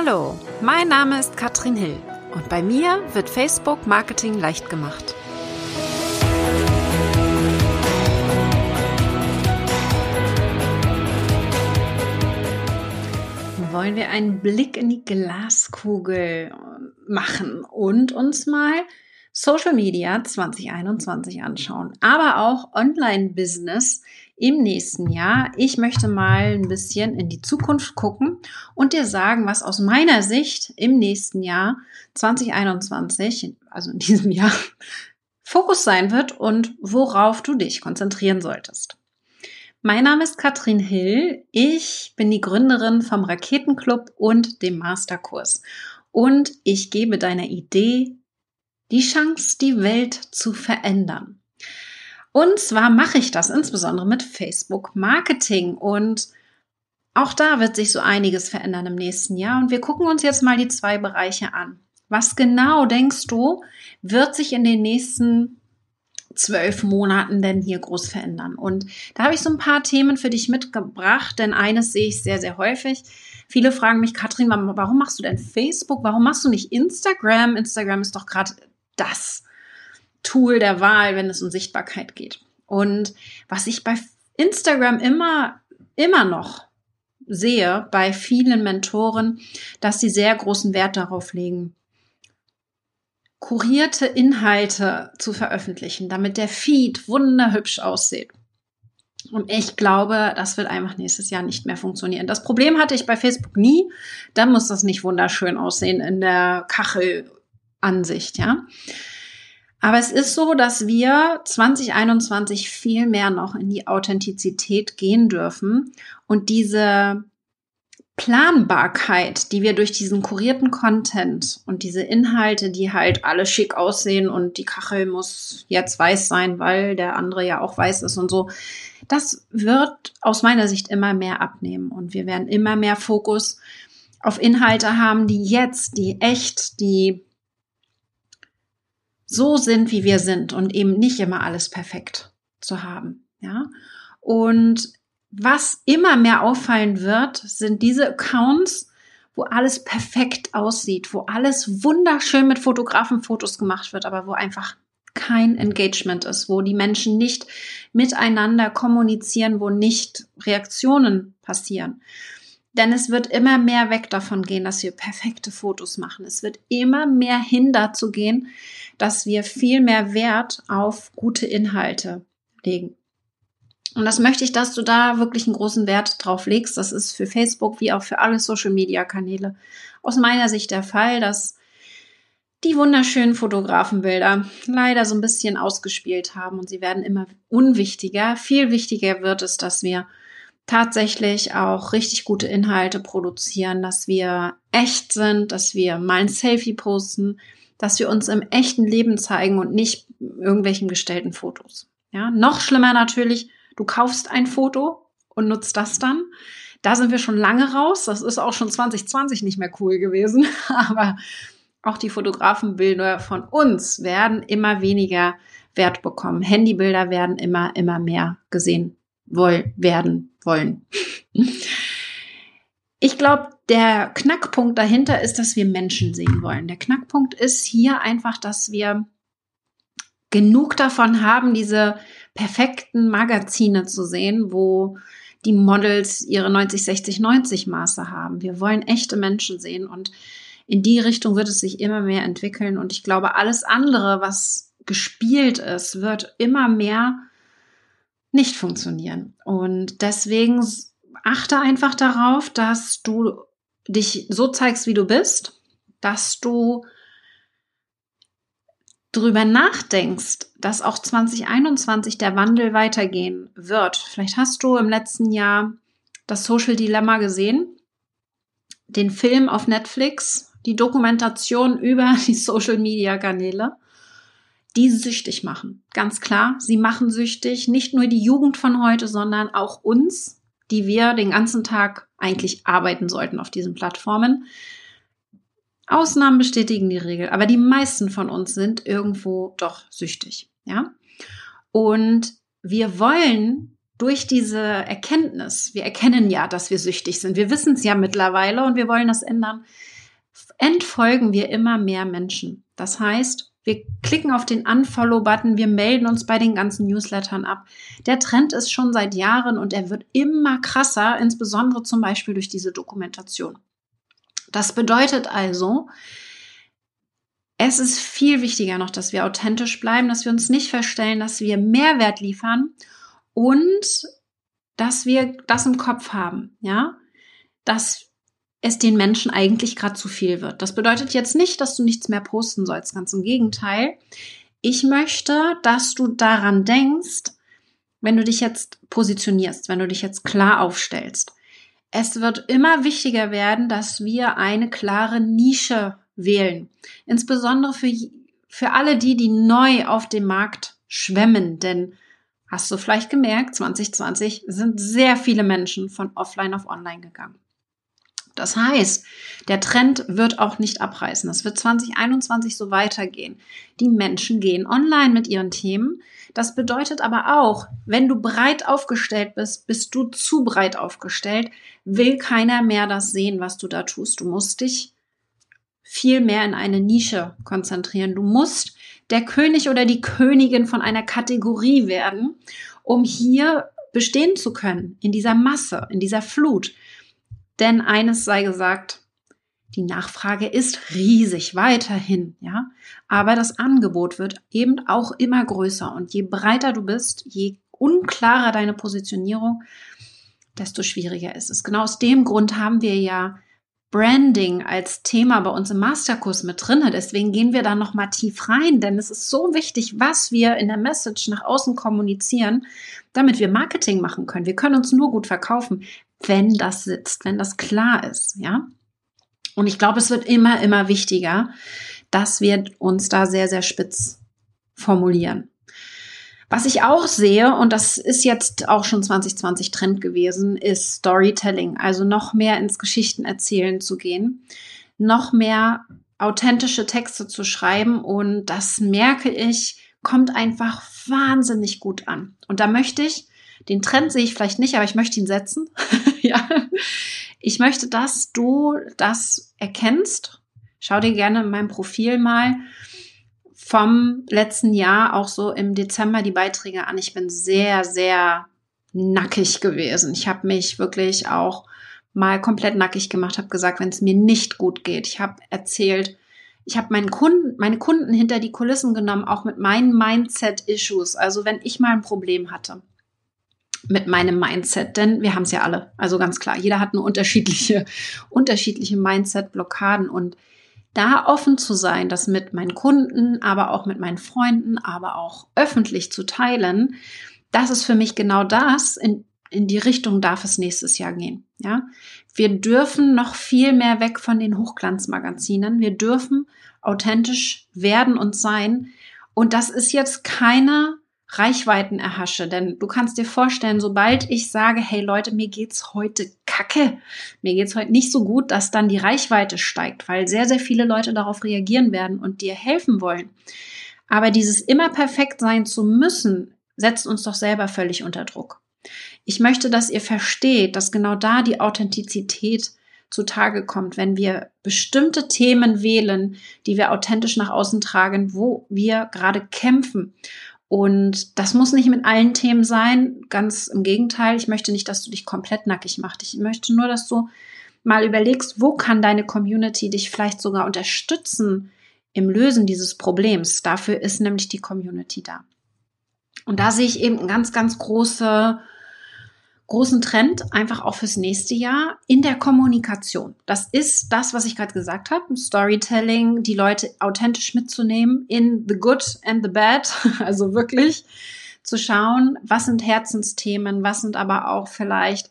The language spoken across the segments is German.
Hallo, mein Name ist Katrin Hill und bei mir wird Facebook Marketing leicht gemacht. Wollen wir einen Blick in die Glaskugel machen und uns mal Social Media 2021 anschauen, aber auch Online-Business im nächsten Jahr. Ich möchte mal ein bisschen in die Zukunft gucken und dir sagen, was aus meiner Sicht im nächsten Jahr 2021, also in diesem Jahr, Fokus sein wird und worauf du dich konzentrieren solltest. Mein Name ist Katrin Hill. Ich bin die Gründerin vom Raketenclub und dem Masterkurs. Und ich gebe deiner Idee die Chance, die Welt zu verändern. Und zwar mache ich das insbesondere mit Facebook Marketing und auch da wird sich so einiges verändern im nächsten Jahr und wir gucken uns jetzt mal die zwei Bereiche an. Was genau denkst du, wird sich in den nächsten zwölf Monaten denn hier groß verändern? Und da habe ich so ein paar Themen für dich mitgebracht, denn eines sehe ich sehr, sehr häufig. Viele fragen mich, Katrin, warum machst du denn Facebook? Warum machst du nicht Instagram? Instagram ist doch gerade das Tool der Wahl, wenn es um Sichtbarkeit geht. Und was ich bei Instagram immer, immer noch sehe bei vielen Mentoren, dass sie sehr großen Wert darauf legen, kurierte Inhalte zu veröffentlichen, damit der Feed wunderhübsch aussieht. Und ich glaube, das wird einfach nächstes Jahr nicht mehr funktionieren. Das Problem hatte ich bei Facebook nie. Dann muss das nicht wunderschön aussehen in der Kachelansicht, ja. Aber es ist so, dass wir 2021 viel mehr noch in die Authentizität gehen dürfen und diese Planbarkeit, die wir durch diesen kurierten Content und diese Inhalte, die halt alle schick aussehen und die Kachel muss jetzt weiß sein, weil der andere ja auch weiß ist und so, das wird aus meiner Sicht immer mehr abnehmen. Und wir werden immer mehr Fokus auf Inhalte haben, die jetzt, die echt, die so sind, wie wir sind und eben nicht immer alles perfekt zu haben. Ja. Und was immer mehr auffallen wird, sind diese Accounts, wo alles perfekt aussieht, wo alles wunderschön mit Fotografenfotos gemacht wird, aber wo einfach kein Engagement ist, wo die Menschen nicht miteinander kommunizieren, wo nicht Reaktionen passieren. Denn es wird immer mehr weg davon gehen, dass wir perfekte Fotos machen. Es wird immer mehr hin dazu gehen, dass wir viel mehr Wert auf gute Inhalte legen. Und das möchte ich, dass du da wirklich einen großen Wert drauf legst. Das ist für Facebook wie auch für alle Social Media Kanäle aus meiner Sicht der Fall, dass die wunderschönen Fotografenbilder leider so ein bisschen ausgespielt haben und sie werden immer unwichtiger. Viel wichtiger wird es, dass wir tatsächlich auch richtig gute Inhalte produzieren, dass wir echt sind, dass wir mal ein Selfie posten, dass wir uns im echten Leben zeigen und nicht irgendwelchen gestellten Fotos. Ja, noch schlimmer natürlich, du kaufst ein Foto und nutzt das dann. Da sind wir schon lange raus. Das ist auch schon 2020 nicht mehr cool gewesen. Aber auch die Fotografenbilder von uns werden immer weniger Wert bekommen. Handybilder werden immer, immer mehr gesehen wollen, werden wollen. Ich glaube, der Knackpunkt dahinter ist, dass wir Menschen sehen wollen. Der Knackpunkt ist hier einfach, dass wir genug davon haben, diese perfekten Magazine zu sehen, wo die Models ihre 90, 60, 90 Maße haben. Wir wollen echte Menschen sehen und in die Richtung wird es sich immer mehr entwickeln. Und ich glaube, alles andere, was gespielt ist, wird immer mehr nicht funktionieren. Und deswegen achte einfach darauf, dass du dich so zeigst, wie du bist, dass du drüber nachdenkst, dass auch 2021 der Wandel weitergehen wird. Vielleicht hast du im letzten Jahr das Social Dilemma gesehen, den Film auf Netflix, die Dokumentation über die Social Media Kanäle, die süchtig machen. Ganz klar, sie machen süchtig nicht nur die Jugend von heute, sondern auch uns, die wir den ganzen Tag eigentlich arbeiten sollten auf diesen Plattformen. Ausnahmen bestätigen die Regel, aber die meisten von uns sind irgendwo doch süchtig, ja? Und wir wollen durch diese Erkenntnis, wir erkennen ja, dass wir süchtig sind, wir wissen es ja mittlerweile und wir wollen das ändern, entfolgen wir immer mehr Menschen. Das heißt, wir klicken auf den Unfollow-Button, wir melden uns bei den ganzen Newslettern ab. Der Trend ist schon seit Jahren und er wird immer krasser, insbesondere zum Beispiel durch diese Dokumentation. Das bedeutet also, es ist viel wichtiger noch, dass wir authentisch bleiben, dass wir uns nicht verstellen, dass wir Mehrwert liefern und dass wir das im Kopf haben, ja, dass es den Menschen eigentlich gerade zu viel wird. Das bedeutet jetzt nicht, dass du nichts mehr posten sollst, ganz im Gegenteil. Ich möchte, dass du daran denkst, wenn du dich jetzt positionierst, wenn du dich jetzt klar aufstellst. Es wird immer wichtiger werden, dass wir eine klare Nische wählen. Insbesondere für, für alle die, die neu auf dem Markt schwemmen. Denn hast du vielleicht gemerkt, 2020 sind sehr viele Menschen von offline auf online gegangen. Das heißt, der Trend wird auch nicht abreißen. Es wird 2021 so weitergehen. Die Menschen gehen online mit ihren Themen. Das bedeutet aber auch, wenn du breit aufgestellt bist, bist du zu breit aufgestellt, will keiner mehr das sehen, was du da tust. Du musst dich viel mehr in eine Nische konzentrieren. Du musst der König oder die Königin von einer Kategorie werden, um hier bestehen zu können, in dieser Masse, in dieser Flut. Denn eines sei gesagt, die Nachfrage ist riesig weiterhin, ja. Aber das Angebot wird eben auch immer größer. Und je breiter du bist, je unklarer deine Positionierung, desto schwieriger ist es. Genau aus dem Grund haben wir ja Branding als Thema bei uns im Masterkurs mit drinne. Deswegen gehen wir da noch mal tief rein, denn es ist so wichtig, was wir in der Message nach außen kommunizieren, damit wir Marketing machen können. Wir können uns nur gut verkaufen, wenn das sitzt, wenn das klar ist, ja. Und ich glaube, es wird immer, immer wichtiger, dass wir uns da sehr, sehr spitz formulieren. Was ich auch sehe, und das ist jetzt auch schon 2020 Trend gewesen, ist Storytelling. Also noch mehr ins Geschichtenerzählen zu gehen, noch mehr authentische Texte zu schreiben. Und das merke ich, kommt einfach wahnsinnig gut an. Und da möchte ich, den Trend sehe ich vielleicht nicht, aber ich möchte ihn setzen. ja. Ich möchte, dass du das erkennst. Schau dir gerne in meinem Profil mal vom letzten Jahr auch so im Dezember die Beiträge an. Ich bin sehr, sehr nackig gewesen. Ich habe mich wirklich auch mal komplett nackig gemacht, habe gesagt, wenn es mir nicht gut geht. Ich habe erzählt, ich habe meinen Kunden, meine Kunden hinter die Kulissen genommen, auch mit meinen Mindset-Issues. Also wenn ich mal ein Problem hatte mit meinem Mindset, denn wir haben es ja alle. Also ganz klar, jeder hat eine unterschiedliche, unterschiedliche Mindset-Blockaden und da offen zu sein, das mit meinen Kunden, aber auch mit meinen Freunden, aber auch öffentlich zu teilen, das ist für mich genau das. In, in die Richtung darf es nächstes Jahr gehen. Ja, wir dürfen noch viel mehr weg von den Hochglanzmagazinen. Wir dürfen authentisch werden und sein. Und das ist jetzt keine Reichweiten erhasche. Denn du kannst dir vorstellen, sobald ich sage, hey Leute, mir geht's heute kacke, mir geht's heute nicht so gut, dass dann die Reichweite steigt, weil sehr, sehr viele Leute darauf reagieren werden und dir helfen wollen. Aber dieses immer perfekt sein zu müssen, setzt uns doch selber völlig unter Druck. Ich möchte, dass ihr versteht, dass genau da die Authentizität zutage kommt, wenn wir bestimmte Themen wählen, die wir authentisch nach außen tragen, wo wir gerade kämpfen und das muss nicht mit allen Themen sein. Ganz im Gegenteil. Ich möchte nicht, dass du dich komplett nackig machst. Ich möchte nur, dass du mal überlegst, wo kann deine Community dich vielleicht sogar unterstützen im Lösen dieses Problems. Dafür ist nämlich die Community da. Und da sehe ich eben ganz, ganz große großen Trend, einfach auch fürs nächste Jahr, in der Kommunikation. Das ist das, was ich gerade gesagt habe, Storytelling, die Leute authentisch mitzunehmen in the good and the bad, also wirklich zu schauen, was sind Herzensthemen, was sind aber auch vielleicht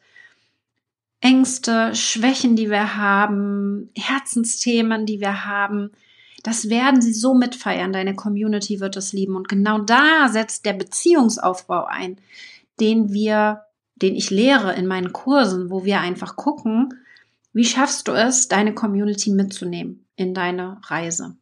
Ängste, Schwächen, die wir haben, Herzensthemen, die wir haben. Das werden sie so mitfeiern. Deine Community wird es lieben. Und genau da setzt der Beziehungsaufbau ein, den wir den ich lehre in meinen Kursen, wo wir einfach gucken, wie schaffst du es, deine Community mitzunehmen in deine Reise.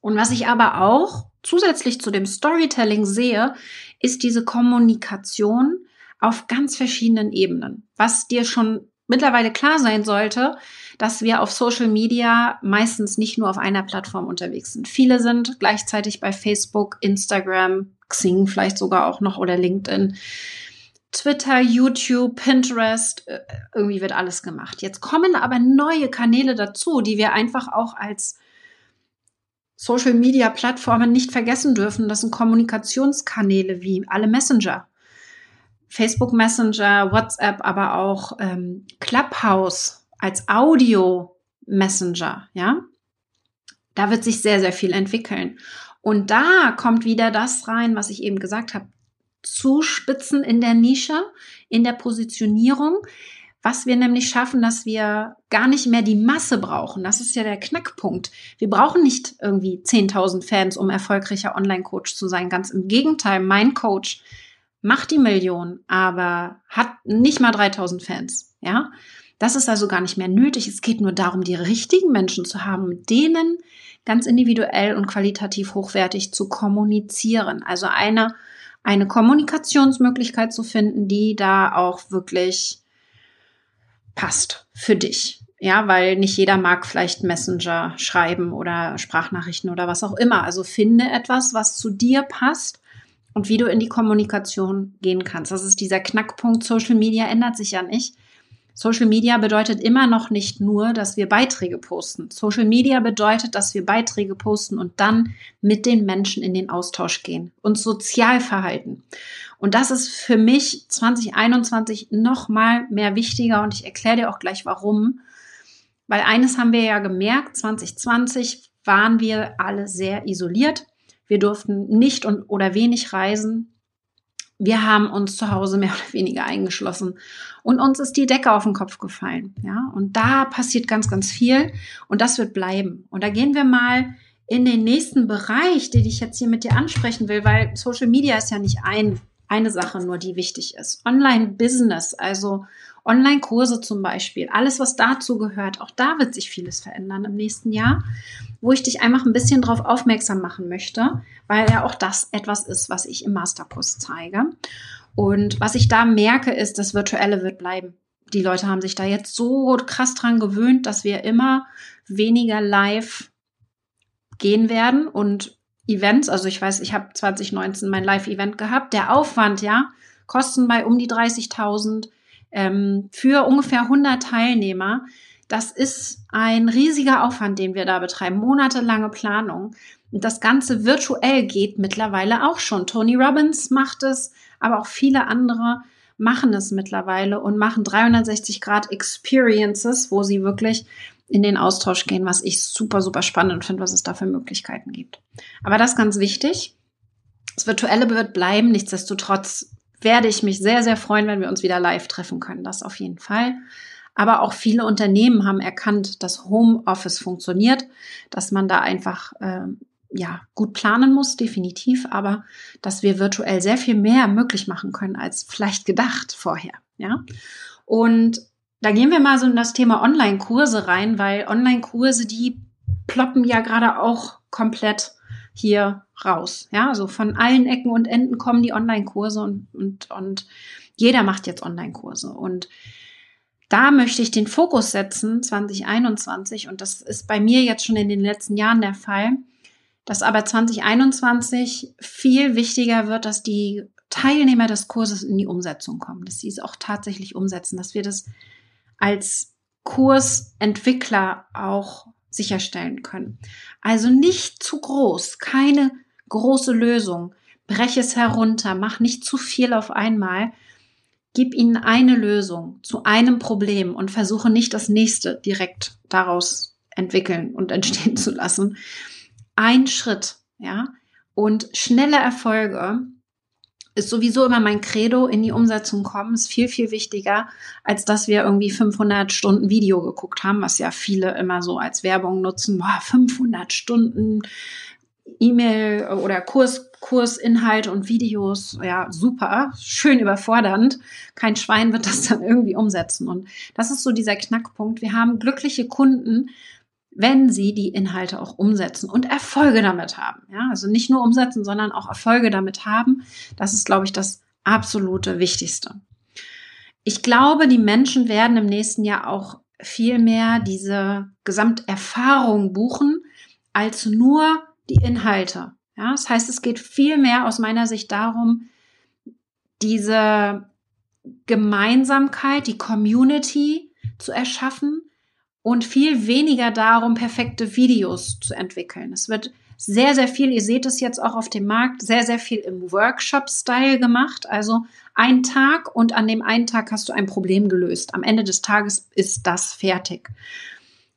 Und was ich aber auch zusätzlich zu dem Storytelling sehe, ist diese Kommunikation auf ganz verschiedenen Ebenen. Was dir schon mittlerweile klar sein sollte, dass wir auf Social Media meistens nicht nur auf einer Plattform unterwegs sind. Viele sind gleichzeitig bei Facebook, Instagram, Xing vielleicht sogar auch noch oder LinkedIn. Twitter, YouTube, Pinterest, äh, irgendwie wird alles gemacht. Jetzt kommen aber neue Kanäle dazu, die wir einfach auch als Social Media Plattformen nicht vergessen dürfen. Das sind Kommunikationskanäle wie alle Messenger. Facebook Messenger, WhatsApp, aber auch ähm, Clubhouse als Audio Messenger, ja. Da wird sich sehr, sehr viel entwickeln. Und da kommt wieder das rein, was ich eben gesagt habe. Zuspitzen in der Nische, in der Positionierung, was wir nämlich schaffen, dass wir gar nicht mehr die Masse brauchen. Das ist ja der Knackpunkt. Wir brauchen nicht irgendwie 10.000 Fans, um erfolgreicher Online-Coach zu sein. Ganz im Gegenteil, mein Coach macht die Million, aber hat nicht mal 3000 Fans, ja. Das ist also gar nicht mehr nötig. Es geht nur darum, die richtigen Menschen zu haben, mit denen ganz individuell und qualitativ hochwertig zu kommunizieren. Also eine, eine Kommunikationsmöglichkeit zu finden, die da auch wirklich passt für dich. Ja, weil nicht jeder mag vielleicht Messenger schreiben oder Sprachnachrichten oder was auch immer. Also finde etwas, was zu dir passt und wie du in die Kommunikation gehen kannst. Das ist dieser Knackpunkt. Social Media ändert sich ja nicht. Social Media bedeutet immer noch nicht nur, dass wir Beiträge posten. Social Media bedeutet, dass wir Beiträge posten und dann mit den Menschen in den Austausch gehen und sozial verhalten. Und das ist für mich 2021 noch mal mehr wichtiger und ich erkläre dir auch gleich warum. Weil eines haben wir ja gemerkt, 2020 waren wir alle sehr isoliert. Wir durften nicht und oder wenig reisen. Wir haben uns zu Hause mehr oder weniger eingeschlossen und uns ist die Decke auf den Kopf gefallen. Ja, und da passiert ganz, ganz viel und das wird bleiben. Und da gehen wir mal in den nächsten Bereich, den ich jetzt hier mit dir ansprechen will, weil Social Media ist ja nicht ein, eine Sache nur, die wichtig ist. Online-Business, also Online-Kurse zum Beispiel, alles, was dazu gehört, auch da wird sich vieles verändern im nächsten Jahr, wo ich dich einfach ein bisschen darauf aufmerksam machen möchte, weil ja auch das etwas ist, was ich im Masterkurs zeige. Und was ich da merke, ist, das Virtuelle wird bleiben. Die Leute haben sich da jetzt so krass dran gewöhnt, dass wir immer weniger live gehen werden und Events, also ich weiß, ich habe 2019 mein Live-Event gehabt. Der Aufwand, ja, Kosten bei um die 30.000 ähm, für ungefähr 100 Teilnehmer. Das ist ein riesiger Aufwand, den wir da betreiben, monatelange Planung. Und das Ganze virtuell geht mittlerweile auch schon. Tony Robbins macht es, aber auch viele andere machen es mittlerweile und machen 360 Grad Experiences, wo sie wirklich in den Austausch gehen, was ich super, super spannend finde, was es da für Möglichkeiten gibt. Aber das ist ganz wichtig. Das Virtuelle wird bleiben. Nichtsdestotrotz werde ich mich sehr, sehr freuen, wenn wir uns wieder live treffen können. Das auf jeden Fall. Aber auch viele Unternehmen haben erkannt, dass Homeoffice funktioniert, dass man da einfach äh, ja gut planen muss, definitiv, aber dass wir virtuell sehr viel mehr möglich machen können als vielleicht gedacht vorher. Ja. Und da gehen wir mal so in das Thema Online-Kurse rein, weil Online-Kurse, die ploppen ja gerade auch komplett hier raus. Ja, also von allen Ecken und Enden kommen die Online-Kurse und, und, und jeder macht jetzt Online-Kurse. Und da möchte ich den Fokus setzen, 2021, und das ist bei mir jetzt schon in den letzten Jahren der Fall, dass aber 2021 viel wichtiger wird, dass die Teilnehmer des Kurses in die Umsetzung kommen, dass sie es auch tatsächlich umsetzen, dass wir das als Kursentwickler auch sicherstellen können. Also nicht zu groß, keine große Lösung. Brech es herunter, mach nicht zu viel auf einmal. Gib ihnen eine Lösung zu einem Problem und versuche nicht das nächste direkt daraus entwickeln und entstehen zu lassen. Ein Schritt, ja, und schnelle Erfolge ist sowieso immer mein Credo, in die Umsetzung kommen, ist viel, viel wichtiger, als dass wir irgendwie 500 Stunden Video geguckt haben, was ja viele immer so als Werbung nutzen. Boah, 500 Stunden E-Mail oder Kurs, Kursinhalt und Videos, ja, super, schön überfordernd. Kein Schwein wird das dann irgendwie umsetzen. Und das ist so dieser Knackpunkt. Wir haben glückliche Kunden, wenn sie die Inhalte auch umsetzen und Erfolge damit haben. Ja, also nicht nur umsetzen, sondern auch Erfolge damit haben. Das ist, glaube ich, das absolute Wichtigste. ich glaube, die Menschen werden im nächsten Jahr auch viel mehr diese Gesamterfahrung buchen als nur die Inhalte. Ja, das heißt, es geht viel mehr aus meiner Sicht darum, diese Gemeinsamkeit, die Community zu erschaffen und viel weniger darum, perfekte Videos zu entwickeln. Es wird sehr, sehr viel, ihr seht es jetzt auch auf dem Markt, sehr, sehr viel im Workshop-Style gemacht. Also ein Tag und an dem einen Tag hast du ein Problem gelöst. Am Ende des Tages ist das fertig.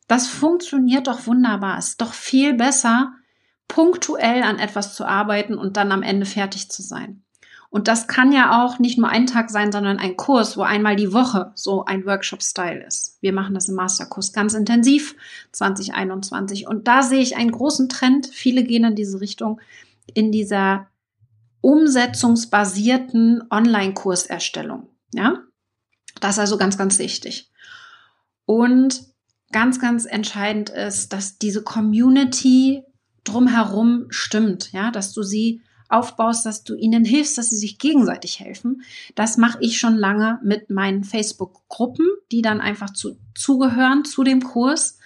Das funktioniert doch wunderbar. Es ist doch viel besser, punktuell an etwas zu arbeiten und dann am Ende fertig zu sein. Und das kann ja auch nicht nur ein Tag sein, sondern ein Kurs, wo einmal die Woche so ein Workshop-Style ist. Wir machen das im Masterkurs ganz intensiv 2021. Und da sehe ich einen großen Trend. Viele gehen in diese Richtung, in dieser umsetzungsbasierten Online-Kurserstellung. Ja, das ist also ganz, ganz wichtig. Und ganz, ganz entscheidend ist, dass diese Community drumherum stimmt, ja, dass du sie aufbaust, dass du ihnen hilfst, dass sie sich gegenseitig helfen. Das mache ich schon lange mit meinen Facebook-Gruppen, die dann einfach zu, zugehören zu dem Kurs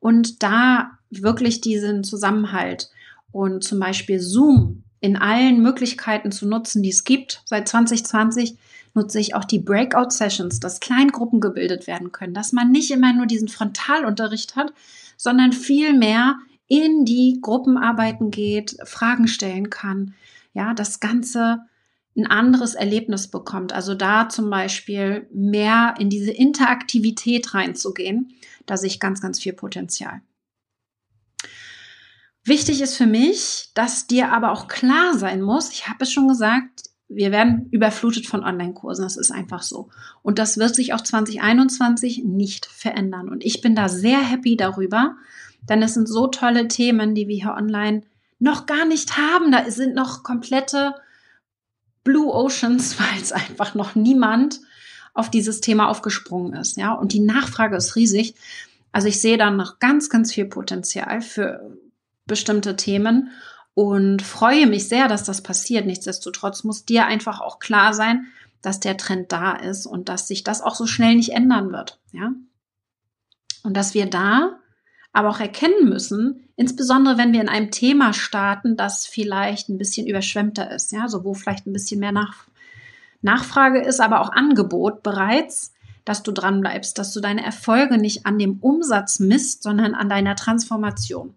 und da wirklich diesen Zusammenhalt und zum Beispiel Zoom in allen Möglichkeiten zu nutzen, die es gibt. Seit 2020 nutze ich auch die Breakout-Sessions, dass Kleingruppen gebildet werden können, dass man nicht immer nur diesen Frontalunterricht hat, sondern viel mehr in die Gruppenarbeiten geht, Fragen stellen kann, ja, das Ganze ein anderes Erlebnis bekommt. Also da zum Beispiel mehr in diese Interaktivität reinzugehen, da sehe ich ganz, ganz viel Potenzial. Wichtig ist für mich, dass dir aber auch klar sein muss, ich habe es schon gesagt, wir werden überflutet von Online-Kursen, das ist einfach so. Und das wird sich auch 2021 nicht verändern. Und ich bin da sehr happy darüber, denn es sind so tolle Themen, die wir hier online noch gar nicht haben. Da sind noch komplette Blue Oceans, weil es einfach noch niemand auf dieses Thema aufgesprungen ist. Ja, und die Nachfrage ist riesig. Also ich sehe da noch ganz, ganz viel Potenzial für bestimmte Themen und freue mich sehr, dass das passiert. Nichtsdestotrotz muss dir einfach auch klar sein, dass der Trend da ist und dass sich das auch so schnell nicht ändern wird. Ja, und dass wir da aber auch erkennen müssen, insbesondere wenn wir in einem Thema starten, das vielleicht ein bisschen überschwemmter ist, ja, so wo vielleicht ein bisschen mehr Nach Nachfrage ist, aber auch Angebot bereits, dass du dran bleibst, dass du deine Erfolge nicht an dem Umsatz misst, sondern an deiner Transformation.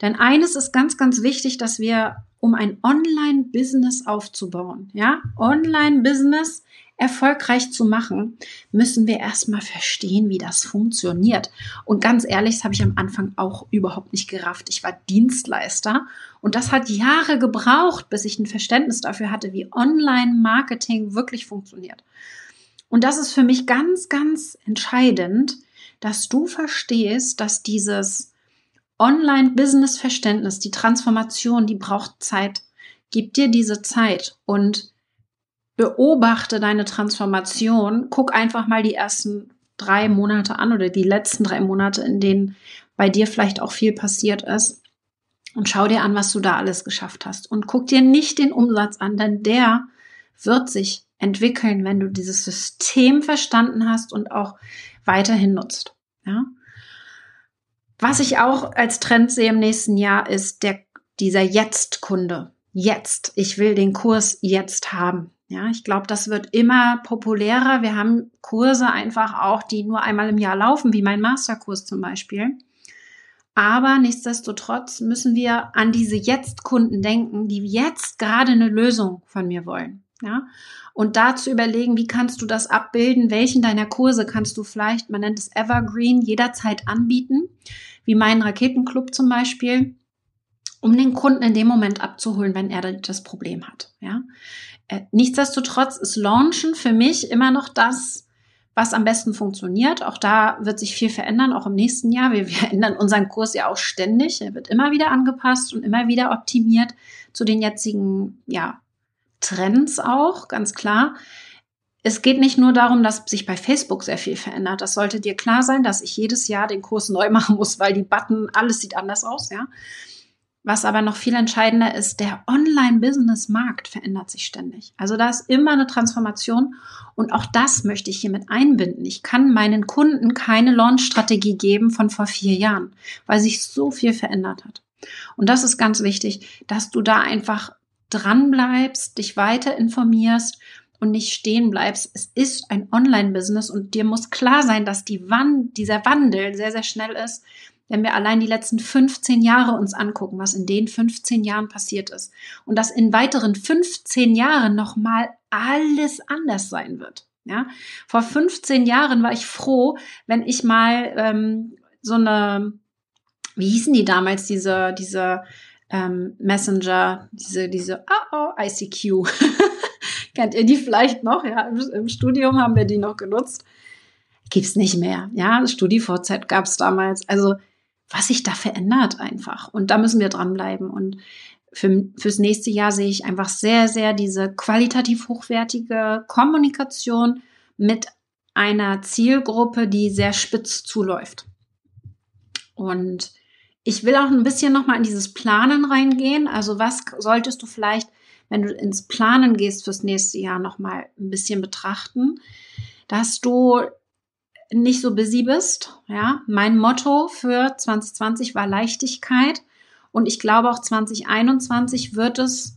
Denn eines ist ganz, ganz wichtig, dass wir, um ein Online-Business aufzubauen, ja, Online-Business erfolgreich zu machen, müssen wir erstmal verstehen, wie das funktioniert. Und ganz ehrlich, das habe ich am Anfang auch überhaupt nicht gerafft. Ich war Dienstleister und das hat Jahre gebraucht, bis ich ein Verständnis dafür hatte, wie Online-Marketing wirklich funktioniert. Und das ist für mich ganz, ganz entscheidend, dass du verstehst, dass dieses Online-Business-Verständnis, die Transformation, die braucht Zeit. Gib dir diese Zeit und beobachte deine Transformation. Guck einfach mal die ersten drei Monate an oder die letzten drei Monate, in denen bei dir vielleicht auch viel passiert ist. Und schau dir an, was du da alles geschafft hast. Und guck dir nicht den Umsatz an, denn der wird sich entwickeln, wenn du dieses System verstanden hast und auch weiterhin nutzt. Ja? Was ich auch als Trend sehe im nächsten Jahr ist der, dieser Jetzt-Kunde. Jetzt. Ich will den Kurs jetzt haben. Ja, ich glaube, das wird immer populärer. Wir haben Kurse einfach auch, die nur einmal im Jahr laufen, wie mein Masterkurs zum Beispiel. Aber nichtsdestotrotz müssen wir an diese Jetzt-Kunden denken, die jetzt gerade eine Lösung von mir wollen. Ja, und dazu überlegen, wie kannst du das abbilden? Welchen deiner Kurse kannst du vielleicht, man nennt es Evergreen, jederzeit anbieten? Wie meinen Raketenclub zum Beispiel, um den Kunden in dem Moment abzuholen, wenn er das Problem hat. Ja, äh, nichtsdestotrotz ist Launchen für mich immer noch das, was am besten funktioniert. Auch da wird sich viel verändern, auch im nächsten Jahr. Wir, wir ändern unseren Kurs ja auch ständig. Er wird immer wieder angepasst und immer wieder optimiert zu den jetzigen, ja, Trends auch, ganz klar. Es geht nicht nur darum, dass sich bei Facebook sehr viel verändert. Das sollte dir klar sein, dass ich jedes Jahr den Kurs neu machen muss, weil die Button, alles sieht anders aus, ja was aber noch viel entscheidender ist, der Online-Business-Markt verändert sich ständig. Also da ist immer eine Transformation und auch das möchte ich hier mit einbinden. Ich kann meinen Kunden keine Launch-Strategie geben von vor vier Jahren, weil sich so viel verändert hat. Und das ist ganz wichtig, dass du da einfach dran bleibst, dich weiter informierst und nicht stehen bleibst. Es ist ein Online-Business und dir muss klar sein, dass die Wand, dieser Wandel sehr, sehr schnell ist wenn wir allein die letzten 15 Jahre uns angucken, was in den 15 Jahren passiert ist und dass in weiteren 15 Jahren nochmal alles anders sein wird. Ja, vor 15 Jahren war ich froh, wenn ich mal ähm, so eine, wie hießen die damals, diese, diese ähm, Messenger, diese, diese, oh, oh, ICQ. Kennt ihr die vielleicht noch? Ja, im, im Studium haben wir die noch genutzt. Gibt's nicht mehr. Ja, StudiVZ gab's damals. Also was sich da verändert einfach. Und da müssen wir dranbleiben. Und für, fürs nächste Jahr sehe ich einfach sehr, sehr diese qualitativ hochwertige Kommunikation mit einer Zielgruppe, die sehr spitz zuläuft. Und ich will auch ein bisschen nochmal in dieses Planen reingehen. Also was solltest du vielleicht, wenn du ins Planen gehst fürs nächste Jahr, nochmal ein bisschen betrachten, dass du nicht so busy bist. Ja, mein Motto für 2020 war Leichtigkeit und ich glaube auch 2021 wird es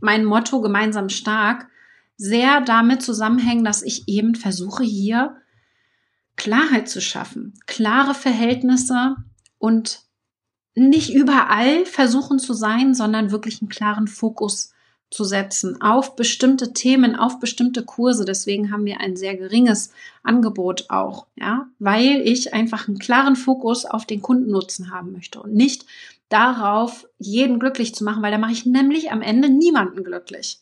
mein Motto gemeinsam stark sehr damit zusammenhängen, dass ich eben versuche hier Klarheit zu schaffen, klare Verhältnisse und nicht überall versuchen zu sein, sondern wirklich einen klaren Fokus zu setzen auf bestimmte Themen, auf bestimmte Kurse. Deswegen haben wir ein sehr geringes Angebot auch, ja, weil ich einfach einen klaren Fokus auf den Kundennutzen haben möchte und nicht darauf, jeden glücklich zu machen, weil da mache ich nämlich am Ende niemanden glücklich.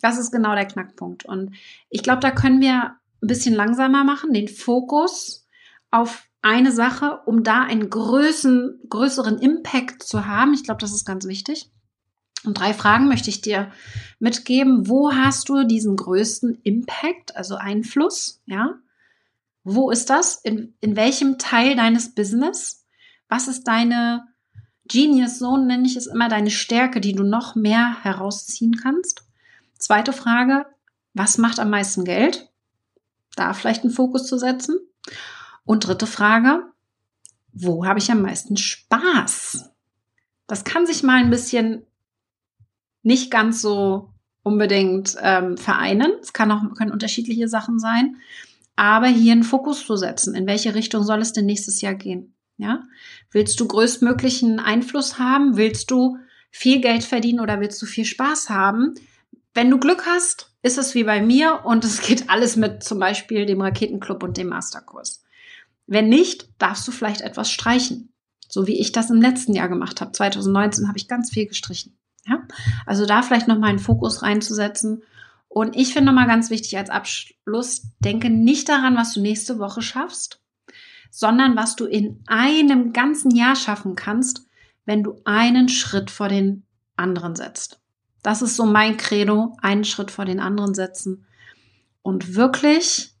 Das ist genau der Knackpunkt. Und ich glaube, da können wir ein bisschen langsamer machen, den Fokus auf eine Sache, um da einen größeren, größeren Impact zu haben. Ich glaube, das ist ganz wichtig. Und drei Fragen möchte ich dir mitgeben. Wo hast du diesen größten Impact, also Einfluss? Ja. Wo ist das? In, in welchem Teil deines Business? Was ist deine Genius Zone, nenne ich es immer, deine Stärke, die du noch mehr herausziehen kannst? Zweite Frage. Was macht am meisten Geld? Da vielleicht einen Fokus zu setzen. Und dritte Frage. Wo habe ich am meisten Spaß? Das kann sich mal ein bisschen nicht ganz so unbedingt ähm, vereinen. Es kann auch, können unterschiedliche Sachen sein. Aber hier einen Fokus zu setzen. In welche Richtung soll es denn nächstes Jahr gehen? Ja? Willst du größtmöglichen Einfluss haben? Willst du viel Geld verdienen oder willst du viel Spaß haben? Wenn du Glück hast, ist es wie bei mir und es geht alles mit zum Beispiel dem Raketenclub und dem Masterkurs. Wenn nicht, darfst du vielleicht etwas streichen. So wie ich das im letzten Jahr gemacht habe. 2019 habe ich ganz viel gestrichen. Ja? Also da vielleicht nochmal einen Fokus reinzusetzen. Und ich finde nochmal ganz wichtig als Abschluss, denke nicht daran, was du nächste Woche schaffst, sondern was du in einem ganzen Jahr schaffen kannst, wenn du einen Schritt vor den anderen setzt. Das ist so mein Credo, einen Schritt vor den anderen setzen und wirklich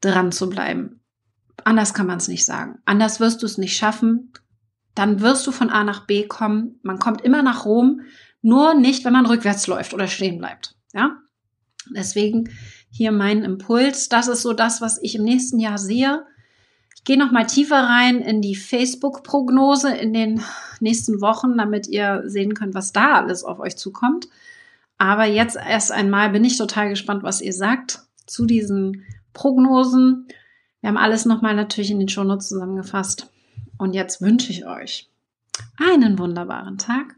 dran zu bleiben. Anders kann man es nicht sagen. Anders wirst du es nicht schaffen dann wirst du von A nach B kommen. Man kommt immer nach Rom, nur nicht, wenn man rückwärts läuft oder stehen bleibt. Ja? Deswegen hier mein Impuls. Das ist so das, was ich im nächsten Jahr sehe. Ich gehe noch mal tiefer rein in die Facebook-Prognose in den nächsten Wochen, damit ihr sehen könnt, was da alles auf euch zukommt. Aber jetzt erst einmal bin ich total gespannt, was ihr sagt zu diesen Prognosen. Wir haben alles noch mal natürlich in den Shownotes zusammengefasst. Und jetzt wünsche ich euch einen wunderbaren Tag.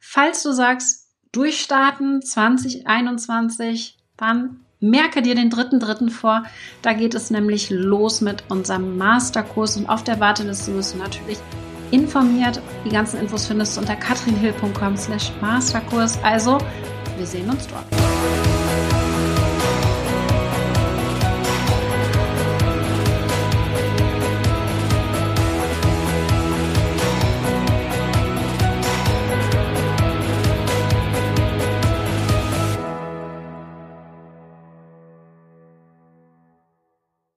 Falls du sagst, durchstarten 2021, dann merke dir den dritten dritten vor. Da geht es nämlich los mit unserem Masterkurs und auf der Warteliste wirst du natürlich informiert. Die ganzen Infos findest du unter katrinhill.com slash Masterkurs. Also, wir sehen uns dort.